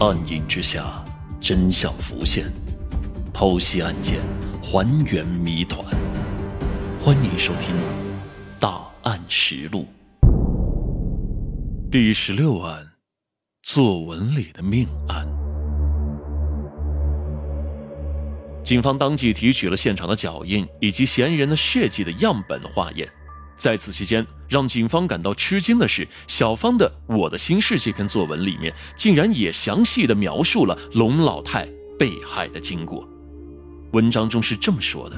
暗影之下，真相浮现，剖析案件，还原谜团。欢迎收听《大案实录》第十六案：作文里的命案。警方当即提取了现场的脚印以及嫌疑人的血迹的样本化验。在此期间，让警方感到吃惊的是，小芳的《我的心事》这篇作文里面，竟然也详细的描述了龙老太被害的经过。文章中是这么说的：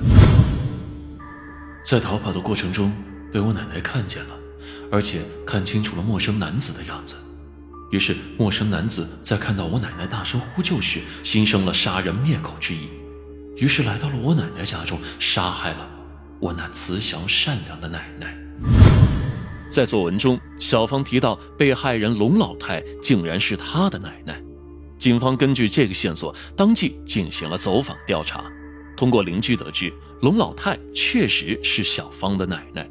在逃跑的过程中，被我奶奶看见了，而且看清楚了陌生男子的样子。于是，陌生男子在看到我奶奶大声呼救时，心生了杀人灭口之意，于是来到了我奶奶家中，杀害了。我那慈祥善良的奶奶，在作文中，小芳提到被害人龙老太竟然是她的奶奶。警方根据这个线索，当即进行了走访调查。通过邻居得知，龙老太确实是小芳的奶奶。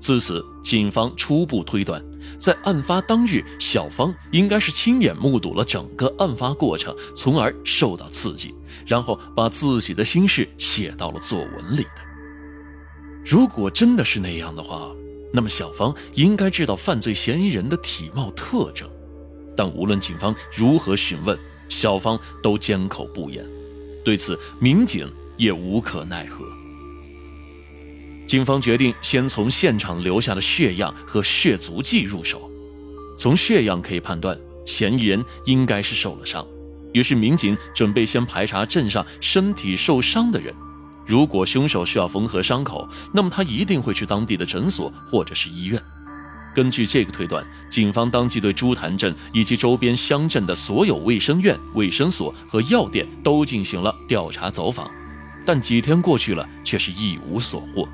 自此，警方初步推断，在案发当日，小芳应该是亲眼目睹了整个案发过程，从而受到刺激，然后把自己的心事写到了作文里的。如果真的是那样的话，那么小芳应该知道犯罪嫌疑人的体貌特征，但无论警方如何询问，小芳都缄口不言。对此，民警也无可奈何。警方决定先从现场留下的血样和血足迹入手。从血样可以判断，嫌疑人应该是受了伤。于是，民警准备先排查镇上身体受伤的人。如果凶手需要缝合伤口，那么他一定会去当地的诊所或者是医院。根据这个推断，警方当即对朱潭镇以及周边乡镇的所有卫生院、卫生所和药店都进行了调查走访。但几天过去了，却是一无所获。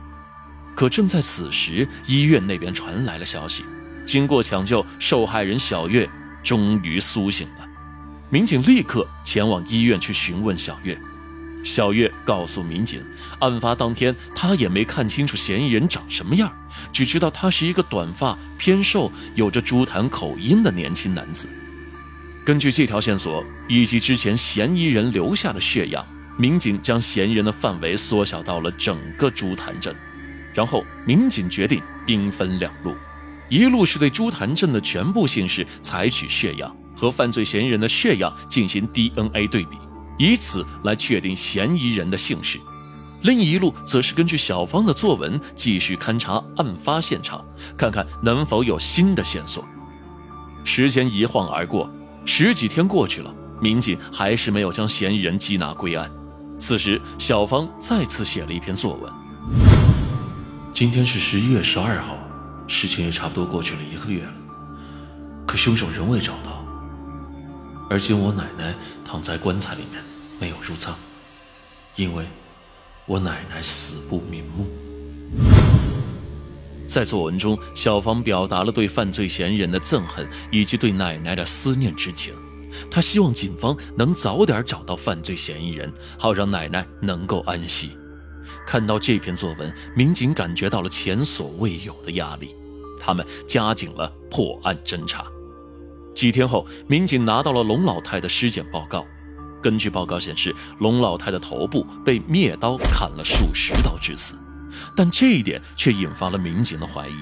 可正在此时，医院那边传来了消息：经过抢救，受害人小月终于苏醒了。民警立刻前往医院去询问小月。小月告诉民警，案发当天她也没看清楚嫌疑人长什么样，只知道他是一个短发、偏瘦、有着珠潭口音的年轻男子。根据这条线索以及之前嫌疑人留下的血样，民警将嫌疑人的范围缩小到了整个珠潭镇。然后，民警决定兵分两路，一路是对珠潭镇的全部姓氏采取血样，和犯罪嫌疑人的血样进行 DNA 对比。以此来确定嫌疑人的姓氏，另一路则是根据小芳的作文继续勘察案发现场，看看能否有新的线索。时间一晃而过，十几天过去了，民警还是没有将嫌疑人缉拿归案。此时，小芳再次写了一篇作文。今天是十一月十二号，事情也差不多过去了一个月了，可凶手仍未找到，而今我奶奶。躺在棺材里面，没有入葬，因为我奶奶死不瞑目。在作文中，小芳表达了对犯罪嫌疑人的憎恨以及对奶奶的思念之情。她希望警方能早点找到犯罪嫌疑人，好让奶奶能够安息。看到这篇作文，民警感觉到了前所未有的压力，他们加紧了破案侦查。几天后，民警拿到了龙老太的尸检报告。根据报告显示，龙老太的头部被灭刀砍了数十刀致死，但这一点却引发了民警的怀疑，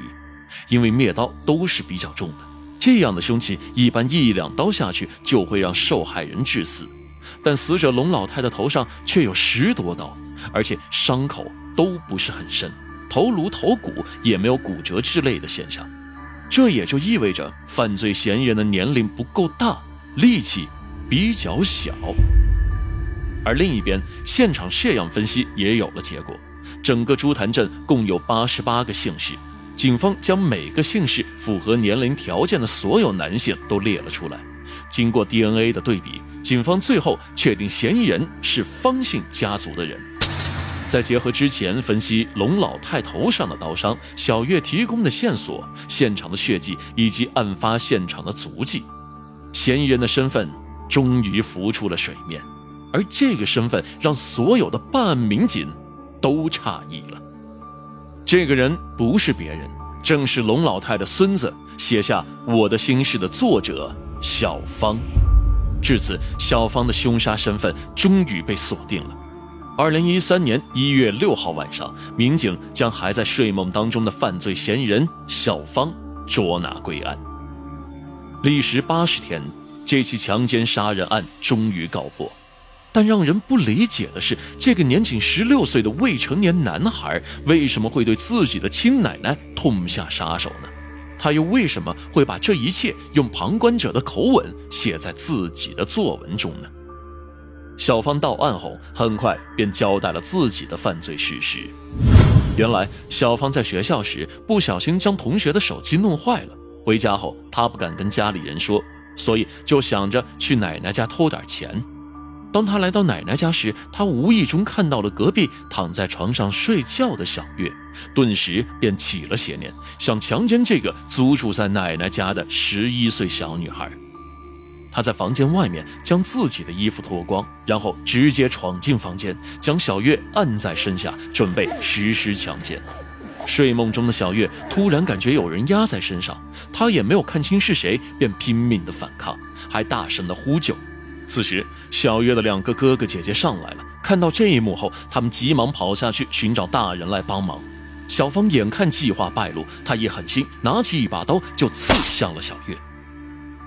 因为灭刀都是比较重的，这样的凶器一般一两刀下去就会让受害人致死，但死者龙老太的头上却有十多刀，而且伤口都不是很深，头颅、头骨也没有骨折之类的现象。这也就意味着犯罪嫌疑人的年龄不够大，力气比较小。而另一边，现场血样分析也有了结果，整个朱潭镇共有八十八个姓氏，警方将每个姓氏符合年龄条件的所有男性都列了出来。经过 DNA 的对比，警方最后确定嫌疑人是方姓家族的人。再结合之前分析龙老太头上的刀伤、小月提供的线索、现场的血迹以及案发现场的足迹，嫌疑人的身份终于浮出了水面。而这个身份让所有的办案民警都诧异了。这个人不是别人，正是龙老太的孙子，写下《我的心事》的作者小芳。至此，小芳的凶杀身份终于被锁定了。二零一三年一月六号晚上，民警将还在睡梦当中的犯罪嫌疑人小芳捉拿归案。历时八十天，这起强奸杀人案终于告破。但让人不理解的是，这个年仅十六岁的未成年男孩为什么会对自己的亲奶奶痛下杀手呢？他又为什么会把这一切用旁观者的口吻写在自己的作文中呢？小芳到案后，很快便交代了自己的犯罪事实。原来，小芳在学校时不小心将同学的手机弄坏了，回家后她不敢跟家里人说，所以就想着去奶奶家偷点钱。当她来到奶奶家时，她无意中看到了隔壁躺在床上睡觉的小月，顿时便起了邪念，想强奸这个租住在奶奶家的十一岁小女孩。他在房间外面将自己的衣服脱光，然后直接闯进房间，将小月按在身下，准备实施强奸。睡梦中的小月突然感觉有人压在身上，她也没有看清是谁，便拼命的反抗，还大声的呼救。此时，小月的两个哥哥姐姐上来了。看到这一幕后，他们急忙跑下去寻找大人来帮忙。小芳眼看计划败露，她一狠心，拿起一把刀就刺向了小月。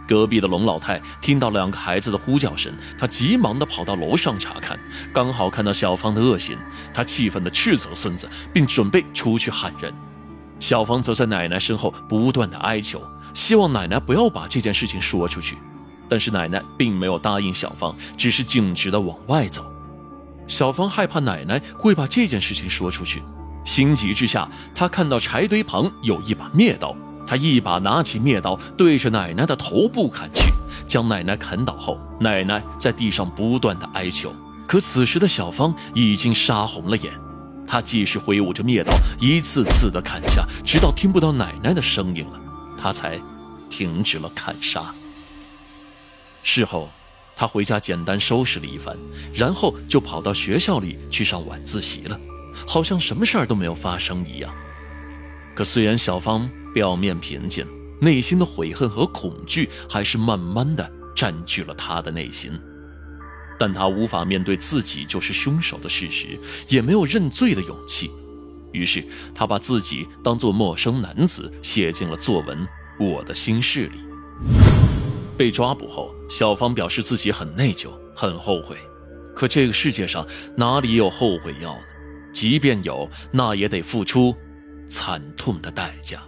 隔壁的龙老太听到两个孩子的呼叫声，她急忙的跑到楼上查看，刚好看到小芳的恶行，她气愤的斥责孙子，并准备出去喊人。小芳则在奶奶身后不断的哀求，希望奶奶不要把这件事情说出去。但是奶奶并没有答应小芳，只是径直的往外走。小芳害怕奶奶会把这件事情说出去，心急之下，她看到柴堆旁有一把灭刀，他一把拿起灭刀，对着奶奶的头部砍去，将奶奶砍倒后，奶奶在地上不断的哀求。可此时的小芳已经杀红了眼，她继续挥舞着灭刀，一次次的砍下，直到听不到奶奶的声音了，她才停止了砍杀。事后，他回家简单收拾了一番，然后就跑到学校里去上晚自习了，好像什么事儿都没有发生一样。可虽然小芳表面平静，内心的悔恨和恐惧还是慢慢的占据了他的内心。但他无法面对自己就是凶手的事实，也没有认罪的勇气，于是他把自己当作陌生男子写进了作文《我的心事》里。被抓捕后，小芳表示自己很内疚，很后悔。可这个世界上哪里有后悔药呢？即便有，那也得付出惨痛的代价。